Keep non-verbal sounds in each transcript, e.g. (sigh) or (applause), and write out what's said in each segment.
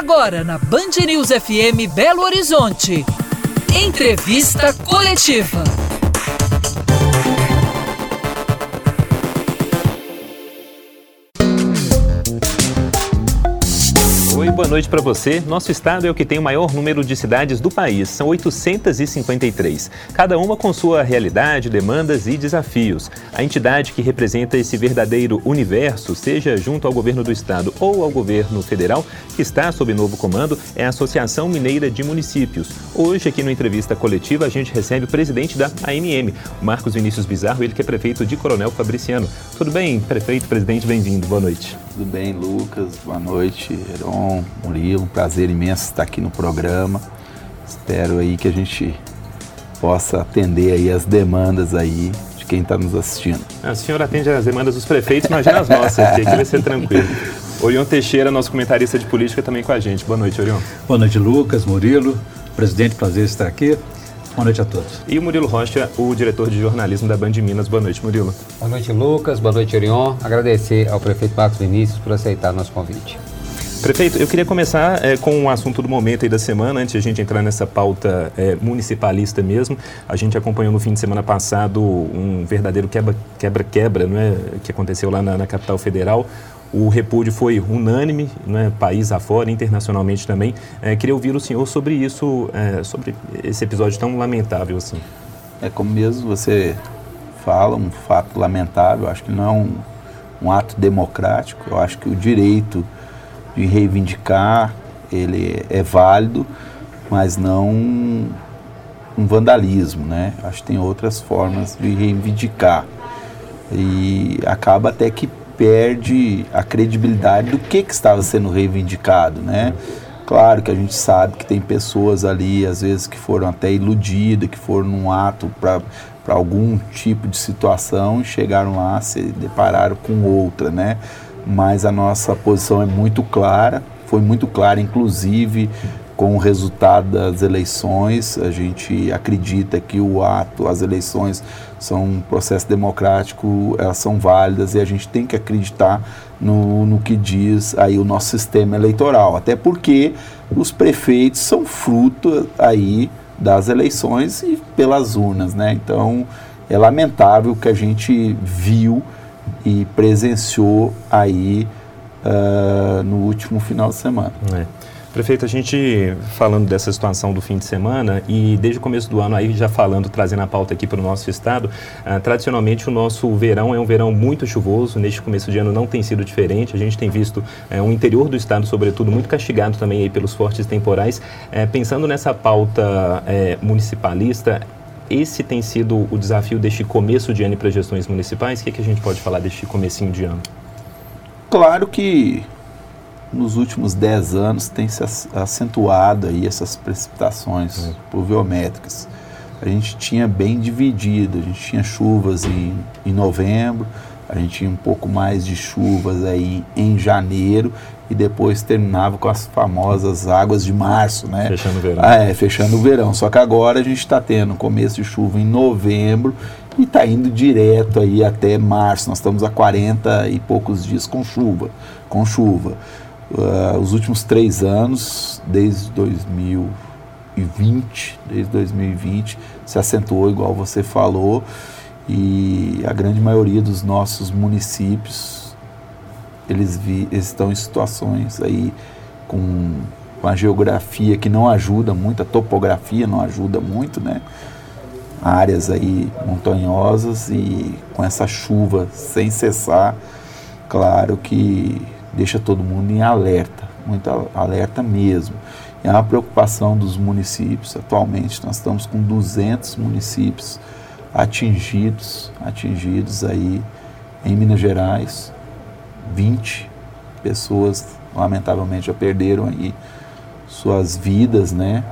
Agora na Band News FM Belo Horizonte. Entrevista coletiva. Boa noite para você. Nosso estado é o que tem o maior número de cidades do país, são 853. Cada uma com sua realidade, demandas e desafios. A entidade que representa esse verdadeiro universo, seja junto ao governo do estado ou ao governo federal, que está sob novo comando, é a Associação Mineira de Municípios. Hoje, aqui no Entrevista Coletiva, a gente recebe o presidente da AMM, Marcos Vinícius Bizarro, ele que é prefeito de Coronel Fabriciano. Tudo bem, prefeito, presidente, bem-vindo. Boa noite. Tudo bem, Lucas? Boa noite, Heron, Murilo. Um prazer imenso estar aqui no programa. Espero aí que a gente possa atender aí as demandas aí de quem está nos assistindo. A senhora atende as demandas dos prefeitos, imagina as nossas aqui, aqui vai ser tranquilo. Orion Teixeira, nosso comentarista de política, também com a gente. Boa noite, Orion. Boa noite, Lucas, Murilo. Presidente, prazer estar aqui. Boa noite a todos. E o Murilo Rocha, o diretor de jornalismo da Band Minas. Boa noite, Murilo. Boa noite, Lucas. Boa noite, Orion. Agradecer ao prefeito Marcos Vinícius por aceitar nosso convite. Prefeito, eu queria começar é, com o um assunto do momento aí da semana, antes de a gente entrar nessa pauta é, municipalista mesmo. A gente acompanhou no fim de semana passado um verdadeiro quebra-quebra é, que aconteceu lá na, na capital federal. O repúdio foi unânime, né, país afora, internacionalmente também. É, queria ouvir o senhor sobre isso, é, sobre esse episódio tão lamentável assim. É como mesmo você fala, um fato lamentável. Acho que não é um, um ato democrático. Eu acho que o direito de reivindicar ele é válido, mas não um vandalismo, né? Acho que tem outras formas de reivindicar e acaba até que perde a credibilidade do que, que estava sendo reivindicado, né? Claro que a gente sabe que tem pessoas ali, às vezes, que foram até iludidas, que foram num ato para algum tipo de situação e chegaram lá, se depararam com outra, né? Mas a nossa posição é muito clara, foi muito clara, inclusive com o resultado das eleições. A gente acredita que o ato, as eleições são um processo democrático, elas são válidas e a gente tem que acreditar no, no que diz aí o nosso sistema eleitoral. Até porque os prefeitos são fruto aí das eleições e pelas urnas, né? Então é lamentável que a gente viu e presenciou aí uh, no último final de semana. É. Prefeito, a gente falando dessa situação do fim de semana e desde o começo do ano aí já falando, trazendo a pauta aqui para o nosso estado, uh, tradicionalmente o nosso verão é um verão muito chuvoso, neste começo de ano não tem sido diferente, a gente tem visto uh, o interior do estado, sobretudo, muito castigado também aí pelos fortes temporais. Uh, pensando nessa pauta eh, municipalista, esse tem sido o desafio deste começo de ano para gestões municipais? O que, é que a gente pode falar deste comecinho de ano? Claro que nos últimos 10 anos tem se acentuado aí essas precipitações é. pluviométricas. A gente tinha bem dividido, a gente tinha chuvas em, em novembro, a gente tinha um pouco mais de chuvas aí em janeiro e depois terminava com as famosas águas de março, né? Fechando o verão. Ah, é, fechando o verão. Só que agora a gente está tendo começo de chuva em novembro e está indo direto aí até março. Nós estamos a 40 e poucos dias com chuva, com chuva uh, os últimos três anos, desde 2020, desde 2020, se acentuou, igual você falou, e a grande maioria dos nossos municípios, eles, vi, eles estão em situações aí com, com a geografia que não ajuda muito, a topografia não ajuda muito, né? áreas aí montanhosas e com essa chuva sem cessar, claro que deixa todo mundo em alerta, muito alerta mesmo. É uma preocupação dos municípios. Atualmente nós estamos com 200 municípios atingidos, atingidos aí em Minas Gerais. 20 pessoas lamentavelmente já perderam aí suas vidas, né?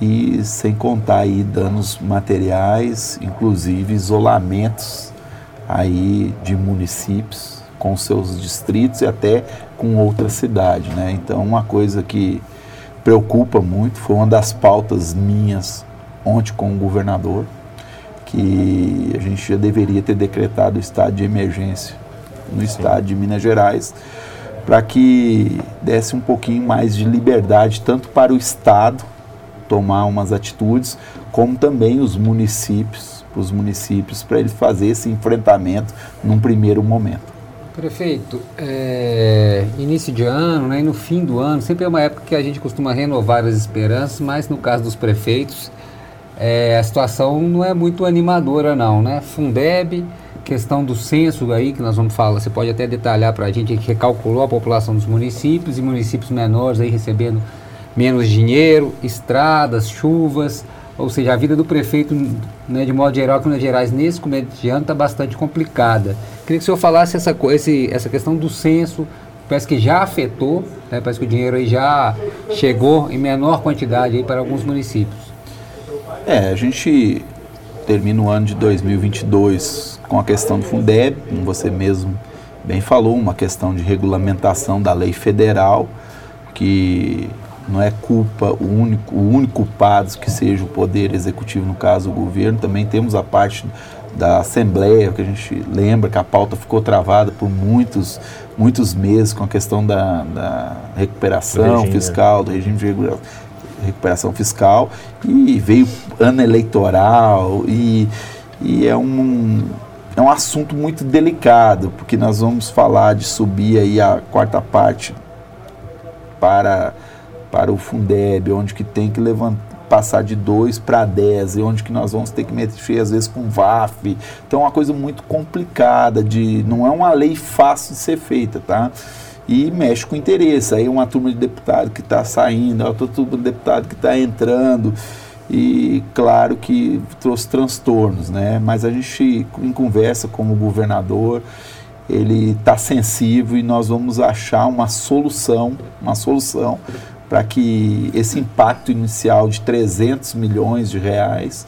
E sem contar aí danos materiais, inclusive isolamentos aí de municípios com seus distritos e até com outra cidade, né? Então, uma coisa que preocupa muito foi uma das pautas minhas ontem com o governador, que a gente já deveria ter decretado o estado de emergência no estado de Minas Gerais, para que desse um pouquinho mais de liberdade, tanto para o Estado tomar umas atitudes, como também os municípios, os municípios, para eles fazer esse enfrentamento num primeiro momento. Prefeito, é, início de ano né, e no fim do ano, sempre é uma época que a gente costuma renovar as esperanças, mas no caso dos prefeitos, é, a situação não é muito animadora não, né? Fundeb, questão do censo aí, que nós vamos falar, você pode até detalhar para a gente, que recalculou a população dos municípios e municípios menores aí recebendo menos dinheiro, estradas, chuvas, ou seja, a vida do prefeito, né, de modo geral, aqui em Minas Gerais, nesse começo de ano, está bastante complicada. Queria que o senhor falasse essa, esse, essa questão do censo, parece que já afetou, né, parece que o dinheiro aí já chegou em menor quantidade aí para alguns municípios. É, a gente termina o ano de 2022 com a questão do Fundeb, como você mesmo bem falou, uma questão de regulamentação da lei federal, que não é culpa o único, o único culpado que seja o poder executivo, no caso o governo, também temos a parte da Assembleia, que a gente lembra que a pauta ficou travada por muitos, muitos meses com a questão da, da recuperação do fiscal, do regime de recuperação fiscal, e veio ano eleitoral, e, e é um, é um assunto muito delicado, porque nós vamos falar de subir aí a quarta parte para para o Fundeb, onde que tem que levantar, passar de 2 para 10, e onde que nós vamos ter que mexer às vezes com VAF. Então é uma coisa muito complicada, de, não é uma lei fácil de ser feita, tá? E mexe com interesse. Aí uma turma de deputado que está saindo, outra turma de deputado que está entrando e claro que trouxe transtornos, né? Mas a gente em conversa com o governador, ele está sensível e nós vamos achar uma solução, uma solução para que esse impacto inicial de 300 milhões de reais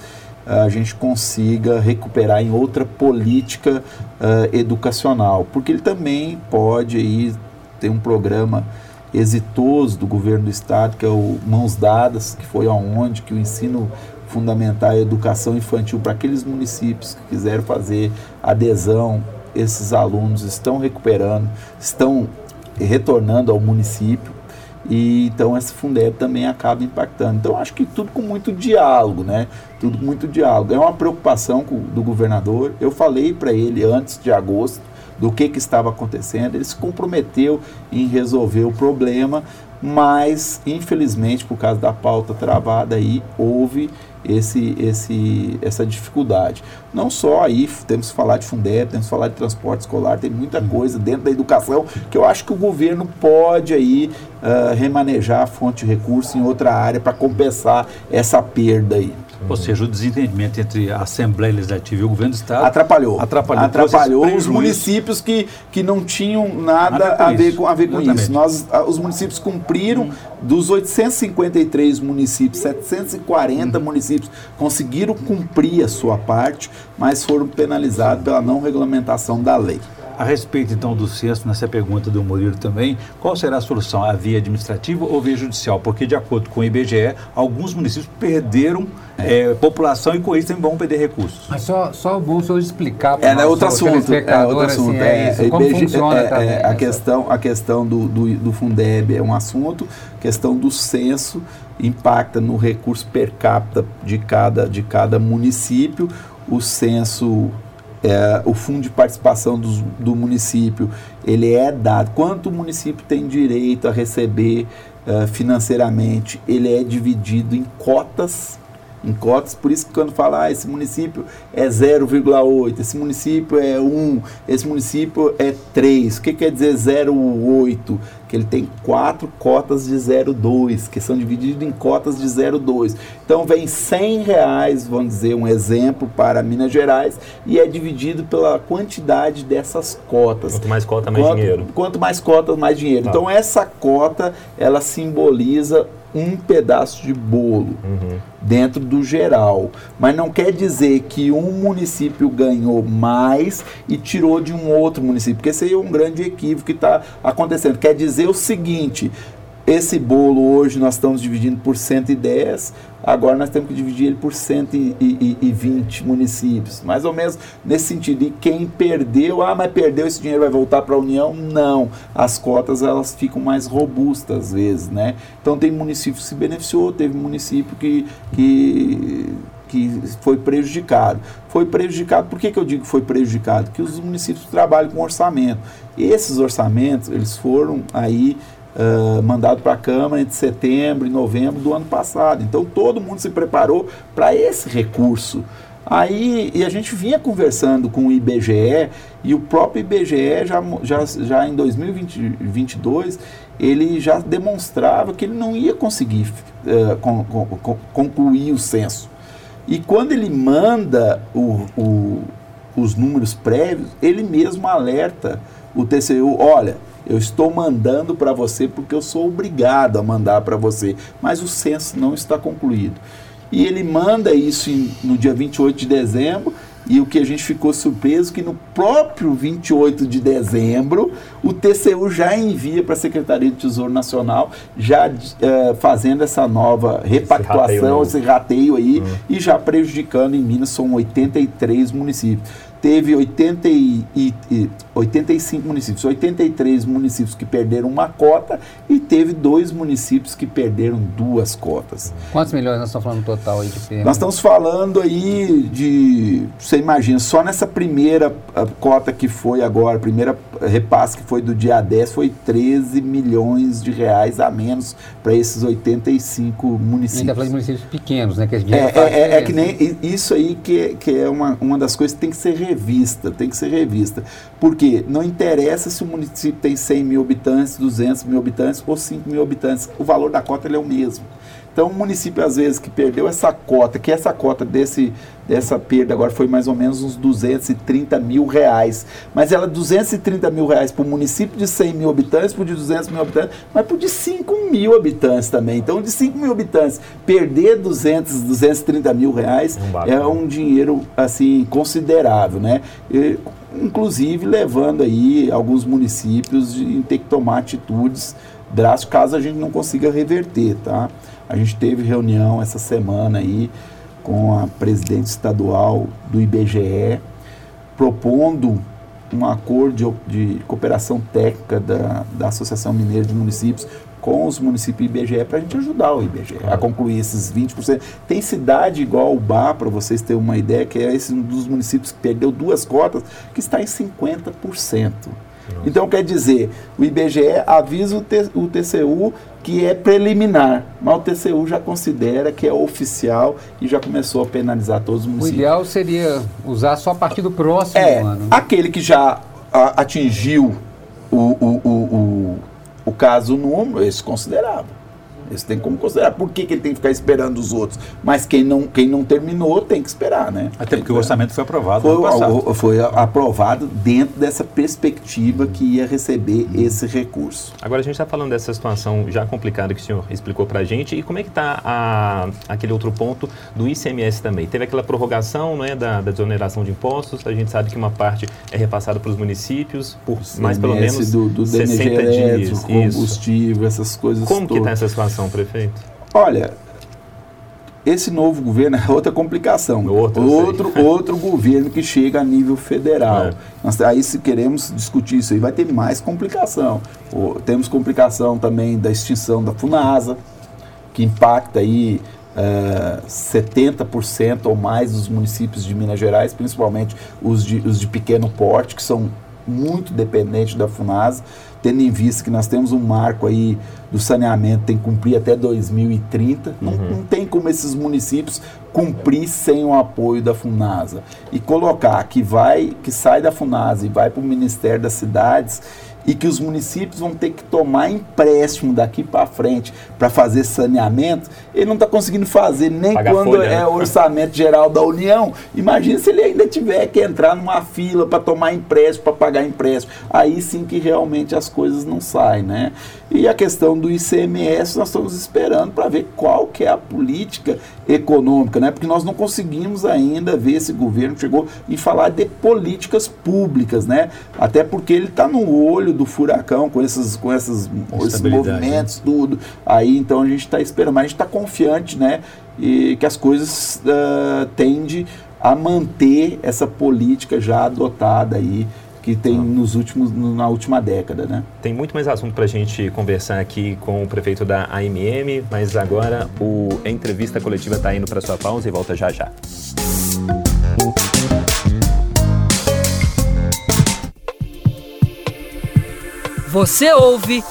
a gente consiga recuperar em outra política uh, educacional, porque ele também pode aí ter um programa exitoso do governo do estado, que é o Mãos Dadas, que foi aonde que o ensino fundamental e a educação infantil para aqueles municípios que quiseram fazer adesão, esses alunos estão recuperando, estão retornando ao município e então esse Fundeb também acaba impactando. Então acho que tudo com muito diálogo, né? Tudo com muito diálogo. É uma preocupação do governador. Eu falei para ele antes de agosto do que, que estava acontecendo. Ele se comprometeu em resolver o problema, mas infelizmente por causa da pauta travada aí houve esse, esse, essa dificuldade. Não só aí, temos que falar de Fundeb, temos que falar de transporte escolar, tem muita uhum. coisa dentro da educação que eu acho que o governo pode aí uh, remanejar a fonte de recurso em outra área para compensar essa perda aí. Ou seja, o desentendimento entre a Assembleia Legislativa e o governo do Estado atrapalhou. Atrapalhou, atrapalhou os municípios que, que não tinham nada, nada a, ver com, a ver com isso. Nós, os municípios cumpriram, hum. dos 853 municípios, 740 hum. municípios conseguiram cumprir a sua parte, mas foram penalizados pela não regulamentação da lei. A respeito, então, do censo, nessa pergunta do Murilo também, qual será a solução? A via administrativa ou via judicial? Porque, de acordo com o IBGE, alguns municípios perderam é. É, população e com isso também vão perder recursos. Mas só, só o senhor explicar para é, o é outro assunto, é outro assunto. Assim, é, isso, como IBGE, funciona é, também, a, questão, a questão do, do, do Fundeb é um assunto, questão do censo impacta no recurso per capita de cada, de cada município. O censo é, o fundo de participação do, do, município ele é dado. Quanto o município tem direito a receber uh, financeiramente, ele é dividido em cotas em cotas, por isso que quando fala, ah, esse município é 0,8, esse município é 1, esse município é 3, o que quer dizer 0,8? Que ele tem quatro cotas de 0,2, que são divididas em cotas de 0,2. Então vem 100 reais, vamos dizer, um exemplo para Minas Gerais, e é dividido pela quantidade dessas cotas. Quanto mais cota, mais quanto, dinheiro. Quanto mais cotas, mais dinheiro. Tá. Então essa cota, ela simboliza um pedaço de bolo uhum. dentro do geral. Mas não quer dizer que um município ganhou mais e tirou de um outro município, porque esse aí é um grande equívoco que está acontecendo. Quer dizer o seguinte: esse bolo hoje nós estamos dividindo por 110, agora nós temos que dividir ele por 120 municípios, mais ou menos nesse sentido. E quem perdeu, ah, mas perdeu, esse dinheiro vai voltar para a União? Não, as cotas elas ficam mais robustas às vezes, né? Então tem município que se beneficiou, teve município que, que que foi prejudicado. Foi prejudicado, por que, que eu digo que foi prejudicado? Que os municípios trabalham com orçamento. Esses orçamentos, eles foram aí uh, mandado para a Câmara entre setembro e novembro do ano passado. Então todo mundo se preparou para esse recurso. Aí, e a gente vinha conversando com o IBGE, e o próprio IBGE já, já, já em 2022, ele já demonstrava que ele não ia conseguir uh, con, con, concluir o censo. E quando ele manda o, o, os números prévios, ele mesmo alerta o TCU, olha, eu estou mandando para você porque eu sou obrigado a mandar para você, mas o censo não está concluído. E ele manda isso em, no dia 28 de dezembro, e o que a gente ficou surpreso que no próprio 28 de dezembro o TCU já envia para a Secretaria do Tesouro Nacional, já uh, fazendo essa nova repactuação, esse rateio, esse rateio aí, hum. e já prejudicando em Minas, são 83 municípios teve 80 e, e, 85 municípios, 83 municípios que perderam uma cota e teve dois municípios que perderam duas cotas. Quantos milhões nós estamos falando total aí de perda? Nós estamos falando aí de, você imagina, só nessa primeira cota que foi agora, primeira repasse que foi do dia 10, foi 13 milhões de reais a menos para esses 85 municípios. A gente está falando de municípios pequenos, né? Que é, é, é, é, que nem isso aí que, que é uma, uma das coisas que tem que ser revista, tem que ser revista. Porque não interessa se o município tem 100 mil habitantes, 200 mil habitantes ou 5 mil habitantes, o valor da cota é o mesmo. Então, o município, às vezes, que perdeu essa cota, que essa cota desse, dessa perda agora foi mais ou menos uns 230 mil reais. Mas ela, 230 mil reais para o município de 100 mil habitantes, para o de 200 mil habitantes, mas para o de 5 mil habitantes também. Então, de 5 mil habitantes, perder 200, 230 mil reais é um dinheiro, assim, considerável, né? E, inclusive, levando aí alguns municípios a ter que tomar atitudes drásticas caso a gente não consiga reverter, tá? A gente teve reunião essa semana aí com a presidente estadual do IBGE, propondo um acordo de, de cooperação técnica da, da Associação Mineira de Municípios com os municípios IBGE para a gente ajudar o IBGE claro. a concluir esses 20%. Tem cidade igual o Bar, para vocês terem uma ideia, que é esse um dos municípios que perdeu duas cotas, que está em 50%. Então, quer dizer, o IBGE avisa o, T, o TCU que é preliminar, mas o TCU já considera que é oficial e já começou a penalizar todos os municípios. O ideal seria usar só a partir do próximo é, ano. Né? Aquele que já a, atingiu o, o, o, o, o caso número, esse considerável. Isso tem como considerar. Por que, que ele tem que ficar esperando os outros? Mas quem não, quem não terminou tem que esperar, né? Até porque o orçamento foi aprovado foi, foi aprovado dentro dessa perspectiva que ia receber esse recurso. Agora a gente está falando dessa situação já complicada que o senhor explicou para a gente. E como é que está aquele outro ponto do ICMS também? Teve aquela prorrogação não é, da, da desoneração de impostos. A gente sabe que uma parte é repassada para os municípios por mais pelo menos do, do 60 dias. combustível, Isso. essas coisas Como todas. que está essa situação? Prefeito? Olha, esse novo governo é outra complicação. Outro, outro, outro governo que chega a nível federal. É. Nós, aí, se queremos discutir isso aí, vai ter mais complicação. Temos complicação também da extinção da FUNASA, que impacta aí é, 70% ou mais dos municípios de Minas Gerais, principalmente os de, os de pequeno porte, que são muito dependentes da FUNASA tendo em vista que nós temos um marco aí do saneamento, tem que cumprir até 2030, uhum. não, não tem como esses municípios cumprir sem o apoio da FUNASA. E colocar que vai, que sai da FUNASA e vai para o Ministério das Cidades e que os municípios vão ter que tomar empréstimo daqui para frente para fazer saneamento, ele não está conseguindo fazer nem Pagar quando folha, é né? o orçamento geral da União. Imagina se ele ainda tiver que entrar numa fila para tomar empréstimo, para pagar empréstimo. Aí sim que realmente as coisas não saem, né? E a questão do ICMS, nós estamos esperando para ver qual que é a política econômica, né? Porque nós não conseguimos ainda ver esse governo chegou e falar de políticas públicas, né? Até porque ele está no olho do furacão, com esses, com esses, esses movimentos, tudo. Aí então a gente está esperando, mas a gente está confiante, né? E que as coisas uh, tendem a manter essa política já adotada aí que tem nos últimos, na última década, né? Tem muito mais assunto para a gente conversar aqui com o prefeito da AMM, mas agora o, a entrevista coletiva está indo para sua pausa e volta já já. Você ouve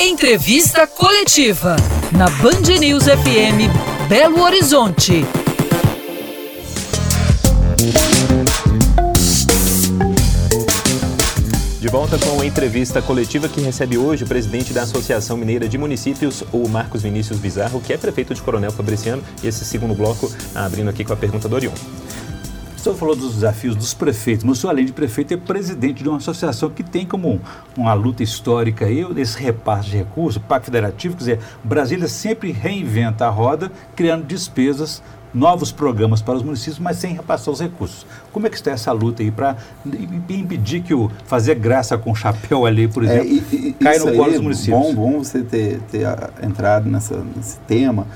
Entrevista Coletiva na Band News FM Belo Horizonte. De volta com a entrevista coletiva que recebe hoje o presidente da Associação Mineira de Municípios, o Marcos Vinícius Bizarro, que é prefeito de Coronel Fabriciano, e esse segundo bloco abrindo aqui com a pergunta do Orion. O senhor falou dos desafios dos prefeitos, mas o senhor, além de prefeito, é presidente de uma associação que tem como uma luta histórica aí, esse repasse de recursos, Pacto Federativo, quer dizer, Brasília sempre reinventa a roda, criando despesas novos programas para os municípios, mas sem repassar os recursos. Como é que está essa luta aí para impedir que o fazer graça com chapéu ali, por exemplo, é, e, e, caia no colo dos municípios? Bom, bom você ter, ter entrado nessa, nesse tema.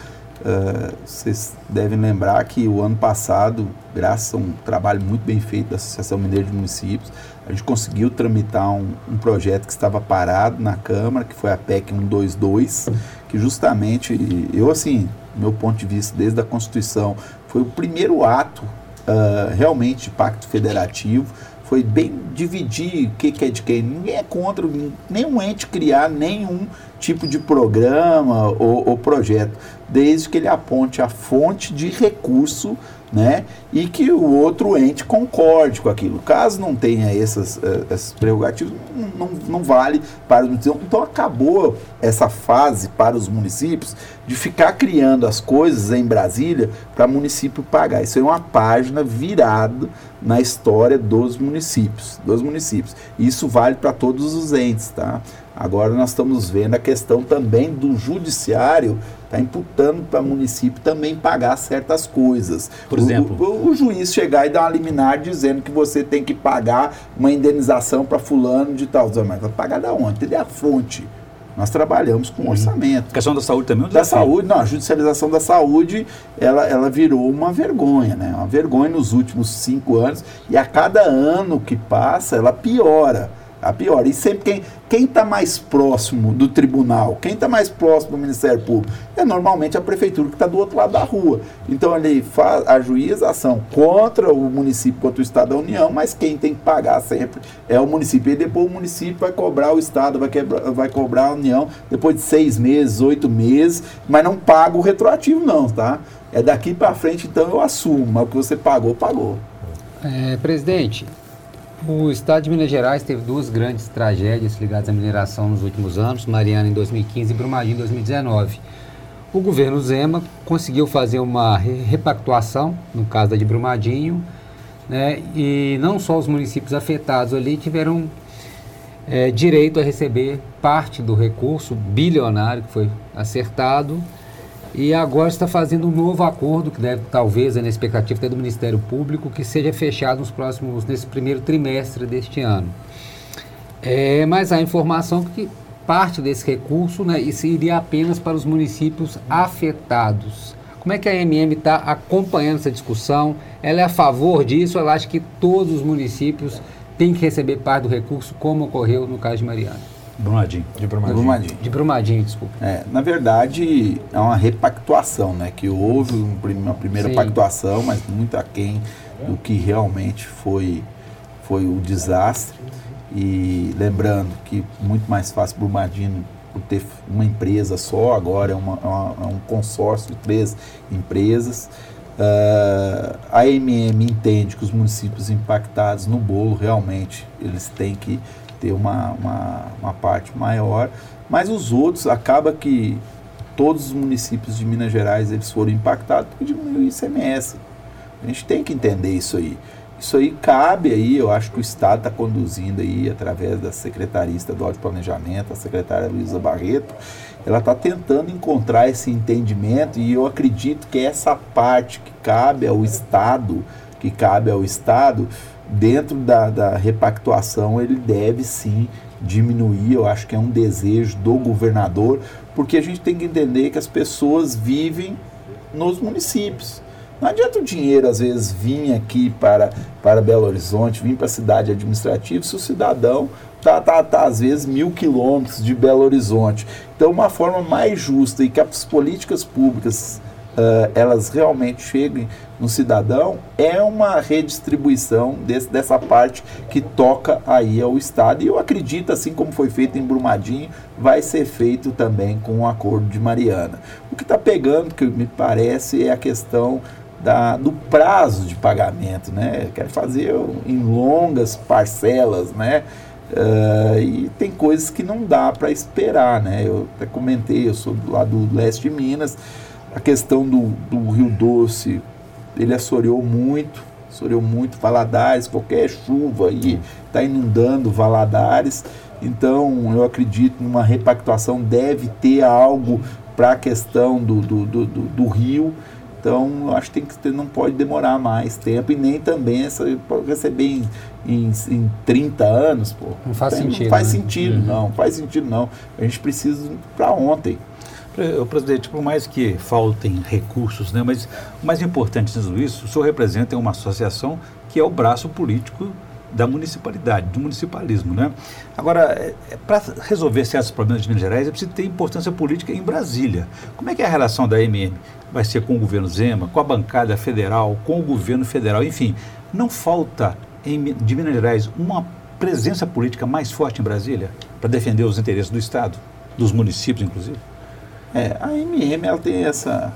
Uh, vocês devem lembrar que o ano passado, graças a um trabalho muito bem feito da Associação Mineira de Municípios, a gente conseguiu tramitar um, um, projeto que estava parado na Câmara, que foi a PEC 122, que justamente, eu assim, meu ponto de vista, desde a Constituição, foi o primeiro ato uh, realmente de pacto federativo, foi bem dividir o que, que é de quem. Ninguém é contra nenhum ente criar nenhum tipo de programa ou, ou projeto, desde que ele aponte a fonte de recurso né? E que o outro ente concorde com aquilo. Caso não tenha essas, uh, essas prerrogativas, não, não vale para os municípios. Então acabou essa fase para os municípios de ficar criando as coisas em Brasília para o município pagar. Isso é uma página virada na história dos municípios, dos municípios. Isso vale para todos os entes, tá? Agora nós estamos vendo a questão também do judiciário está imputando para o município também pagar certas coisas. Por exemplo? O, o, o, juiz chegar e dar uma liminar dizendo que você tem que pagar uma indenização para fulano de tal. Mas vai pagar da onde? Ele é a fonte. Nós trabalhamos com uhum. orçamento. A questão da saúde também? É da saúde, não. A judicialização da saúde, ela, ela virou uma vergonha, né? Uma vergonha nos últimos cinco anos. E a cada ano que passa, ela piora a pior. E sempre quem está mais próximo do tribunal, quem está mais próximo do Ministério Público, é normalmente a prefeitura que está do outro lado da rua. Então ele faz, ajuiza ação contra o município, contra o Estado da União, mas quem tem que pagar sempre é o município. E depois o município vai cobrar o Estado, vai, quebrar, vai cobrar a União depois de seis meses, oito meses, mas não paga o retroativo, não, tá? É daqui para frente, então eu assumo, mas o que você pagou, pagou. É, presidente, o estado de Minas Gerais teve duas grandes tragédias ligadas à mineração nos últimos anos, Mariana em 2015 e Brumadinho em 2019. O governo Zema conseguiu fazer uma repactuação, no caso da de Brumadinho, né, e não só os municípios afetados ali tiveram é, direito a receber parte do recurso bilionário que foi acertado, e agora está fazendo um novo acordo, que deve talvez, é na expectativa até do Ministério Público, que seja fechado nos próximos, nesse primeiro trimestre deste ano. É, mas há informação que parte desse recurso né, isso iria apenas para os municípios afetados. Como é que a MM está acompanhando essa discussão? Ela é a favor disso? Ela acha que todos os municípios têm que receber parte do recurso, como ocorreu no caso de Mariana? Brumadinho. De Brumadinho. Brumadinho. De Brumadinho, desculpa. É, na verdade, é uma repactuação, né? Que houve uma primeira Sim. pactuação, mas muito aquém do que realmente foi, foi o desastre. E lembrando que muito mais fácil Brumadinho por ter uma empresa só, agora é, uma, é uma, é um consórcio de três empresas. Uh, a MM entende que os municípios impactados no bolo realmente eles têm que ter uma, uma, uma parte maior, mas os outros acaba que todos os municípios de Minas Gerais eles foram impactados porque diminuiu o ICMS. A gente tem que entender isso aí. Isso aí cabe aí, eu acho que o Estado está conduzindo aí, através da Secretaria Estadual de Planejamento, a secretária Luísa Barreto, ela está tentando encontrar esse entendimento e eu acredito que essa parte que cabe ao Estado, que cabe ao Estado, dentro da, da repactuação, ele deve sim diminuir, eu acho que é um desejo do governador, porque a gente tem que entender que as pessoas vivem nos municípios. Não adianta o dinheiro, às vezes, vir aqui para, para Belo Horizonte, vir para a cidade administrativa, se o cidadão está, tá, tá, às vezes, mil quilômetros de Belo Horizonte. Então, uma forma mais justa e que as políticas públicas uh, elas realmente cheguem no cidadão é uma redistribuição desse, dessa parte que toca aí ao Estado. E eu acredito, assim como foi feito em Brumadinho, vai ser feito também com o acordo de Mariana. O que está pegando, que me parece, é a questão da, do prazo de pagamento, né? Quer fazer em longas parcelas, né? Uh, e tem coisas que não dá para esperar, né? Eu até comentei, eu sou do lado do leste de Minas, a questão do, do Rio Doce, ele assoreou muito, assoreou muito Valadares, qualquer chuva aí está inundando Valadares. Então, eu acredito numa repactuação, deve ter algo para a questão do, do, do, do, do rio. Então, acho que, tem que ter, não pode demorar mais tempo e nem também essa, receber em, em, em 30 anos. Pô. Não faz então, sentido. Não faz né? sentido, uhum. não. Faz sentido, não. A gente precisa para ontem. O presidente, por mais que faltem recursos, né, mas o mais importante tudo isso, o senhor representa uma associação que é o braço político da municipalidade, do municipalismo. Né? Agora, é, é para resolver certos problemas de Minas Gerais, é preciso ter importância política em Brasília. Como é que é a relação da MM? Vai ser com o governo Zema, com a bancada federal, com o governo federal, enfim. Não falta em, de Minas Gerais uma presença política mais forte em Brasília para defender os interesses do Estado, dos municípios, inclusive? É, a MM ela tem essa,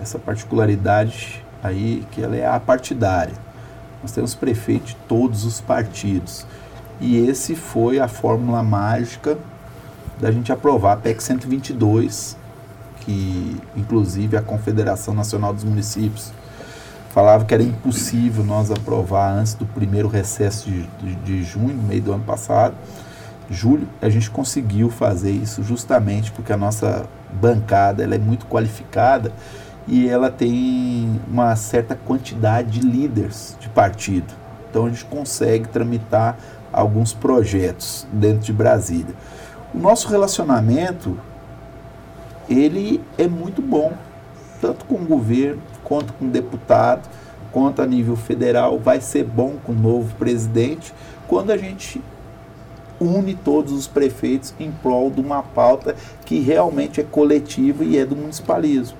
essa particularidade aí que ela é apartidária. Nós temos prefeito de todos os partidos. E esse foi a fórmula mágica da gente aprovar a PEC 122, que inclusive a Confederação Nacional dos Municípios falava que era impossível nós aprovar antes do primeiro recesso de, de, de junho, no meio do ano passado julho, a gente conseguiu fazer isso justamente porque a nossa bancada ela é muito qualificada e ela tem uma certa quantidade de líderes de partido. Então a gente consegue tramitar alguns projetos dentro de Brasília. O nosso relacionamento ele é muito bom, tanto com o governo quanto com o deputado, quanto a nível federal, vai ser bom com o novo presidente quando a gente une todos os prefeitos em prol de uma pauta que realmente é coletiva e é do municipalismo.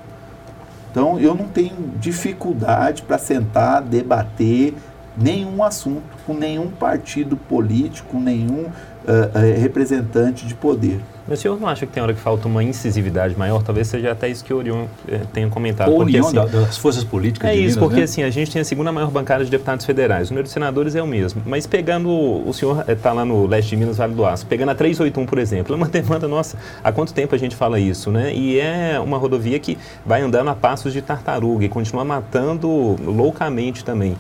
Então, eu não tenho dificuldade para sentar, debater nenhum assunto com nenhum partido político, nenhum uh, uh, representante de poder. Mas o senhor não acha que tem hora que falta uma incisividade maior? Talvez seja até isso que o Orion eh, tenha comentado. Ou porque, união assim, das forças políticas É isso, Minas, porque né? assim, a gente tem a segunda maior bancada de deputados federais. O número de senadores é o mesmo. Mas pegando, o senhor está lá no leste de Minas, Vale do Aço, pegando a 381, por exemplo, é uma (laughs) demanda nossa. Há quanto tempo a gente fala isso, né? E é uma rodovia que vai andando a passos de tartaruga e continua matando loucamente também.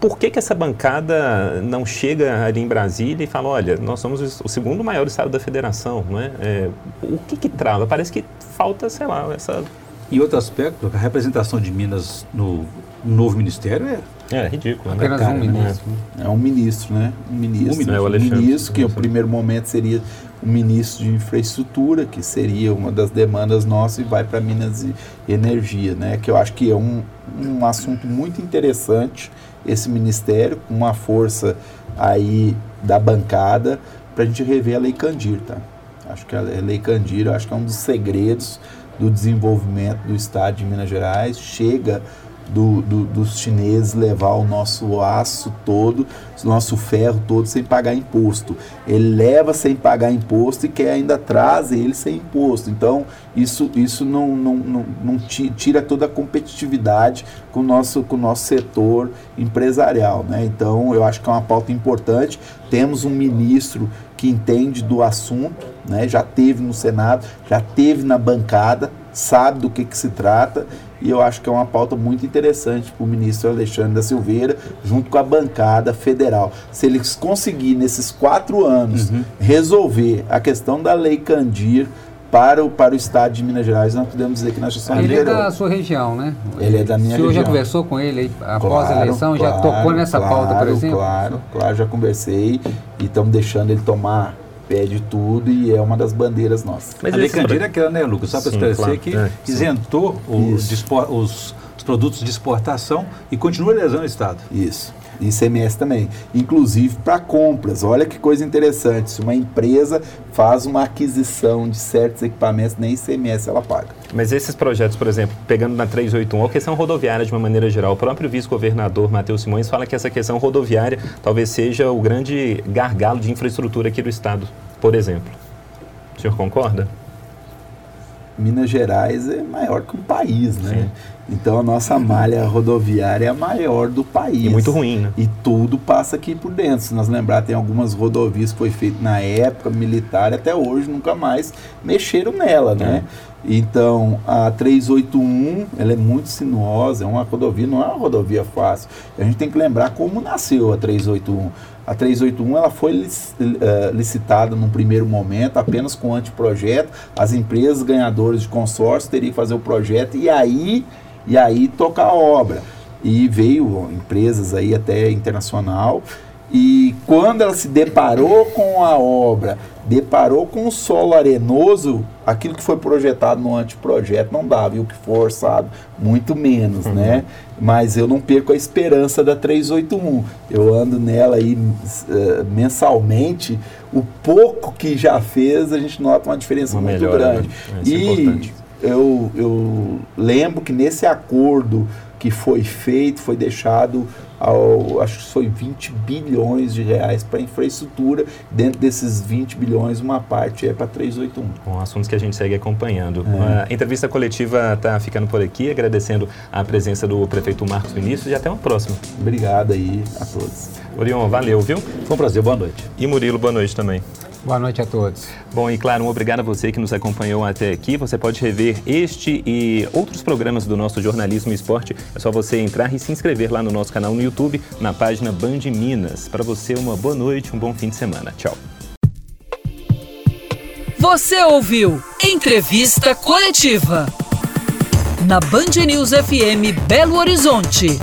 Por que, que essa bancada não chega ali em Brasília e fala, olha, nós somos o segundo maior estado da federação, não é? é o que que trava? Parece que falta, sei lá, essa... E outro aspecto, a representação de Minas no novo ministério é É, ridículo, né? Apenas cara? um ministro. né? É um ministro, né? Um ministro. Um ministro, é o um ministro que no primeiro momento seria o ministro de infraestrutura, que seria uma das demandas nossas e vai para Minas e Energia, né? Que eu acho que é um, um assunto muito interessante esse ministério, com uma força aí da bancada, para a gente rever a Lei Candir, tá? Acho que a Lei Candir, acho que é um dos segredos do desenvolvimento do Estado de Minas Gerais. Chega do, do, dos chineses levar o nosso aço todo, o nosso ferro todo sem pagar imposto. Ele leva sem pagar imposto e quer ainda traz ele sem imposto. Então, isso, isso não, não, não, não ti- tira toda a competitividade com o nosso, com o nosso setor empresarial. Né? Então, eu acho que é uma pauta importante. Temos um ministro que entende do assunto, né? já teve no Senado, já teve na bancada, sabe do que, que se trata e eu acho que é uma pauta muito interessante para o ministro Alexandre da Silveira, junto com a bancada federal. Se eles conseguirem, nesses quatro anos, resolver a questão da Lei Candir para o, para o Estado de Minas Gerais, nós podemos dizer que nós já somos Ele é liderança. da sua região, né? Ele é da minha O senhor já região. conversou com ele após a Claro, eleição? já claro, tocou nessa pauta, por claro, exemplo? Claro, claro, já conversei. e estamos deixando ele tomar pé de tudo e é uma das bandeiras nossas. Mas a Lei Candir é aquela, né, Lucas? Só para esclarecer claro. que é, isentou os, os, os produtos de exportação e continua lesando o Estado. Isso. ICMS também, inclusive para compras. Olha que coisa interessante, se uma empresa faz uma aquisição de certos equipamentos, nem ICMS ela paga. Mas esses projetos, por exemplo, pegando na 381, a questão rodoviária de uma maneira geral, o próprio vice-governador Matheus Simões fala que essa questão rodoviária talvez seja o grande gargalo de infraestrutura aqui do Estado, por exemplo. O senhor concorda? Minas Gerais é maior que o país, né? Sim. Então a nossa malha rodoviária é a maior do país. E muito ruim, né? E tudo passa aqui por dentro. Se nós lembrar, tem algumas rodovias que foi feito na época militar, até hoje nunca mais mexeram nela, né? É. Então, a 381, ela é muito sinuosa, é uma rodovia, não é uma rodovia fácil. A gente tem que lembrar como nasceu a 381. A 381 ela foi eh, licitada num primeiro momento apenas com anteprojeto. As empresas ganhadoras de consórcio teriam que fazer o projeto e aí e aí tocar a obra. E veio empresas aí até internacional. E quando ela se deparou com a obra, deparou com o solo arenoso, aquilo que foi projetado no anteprojeto não dava, e o que foi orçado, muito menos, uhum. né? Mas eu não perco a esperança da 381. Eu ando nela aí uh, mensalmente, o pouco que já fez, a gente nota uma diferença uma muito melhora, grande. Né? É, e importante eu, eu lembro que nesse acordo que foi feito, foi deixado, ao, acho que foi 20 bilhões de reais para infraestrutura. Dentro desses 20 bilhões, uma parte é para 381. Bom, assuntos que a gente segue acompanhando. É. A entrevista coletiva está ficando por aqui, agradecendo a presença do prefeito Marcos Vinícius e até uma próxima. Obrigado aí a todos. Orion, valeu, viu? Foi um prazer, boa noite. E Murilo, boa noite também. Boa noite a todos. Bom, e claro, um obrigado a você que nos acompanhou até aqui. Você pode rever este e outros programas do nosso Jornalismo e Esporte. É só você entrar e se inscrever lá no nosso canal no YouTube, na página Band Minas. Para você, uma boa noite, um bom fim de semana. Tchau. Você ouviu Entrevista Coletiva na Band News FM Belo Horizonte.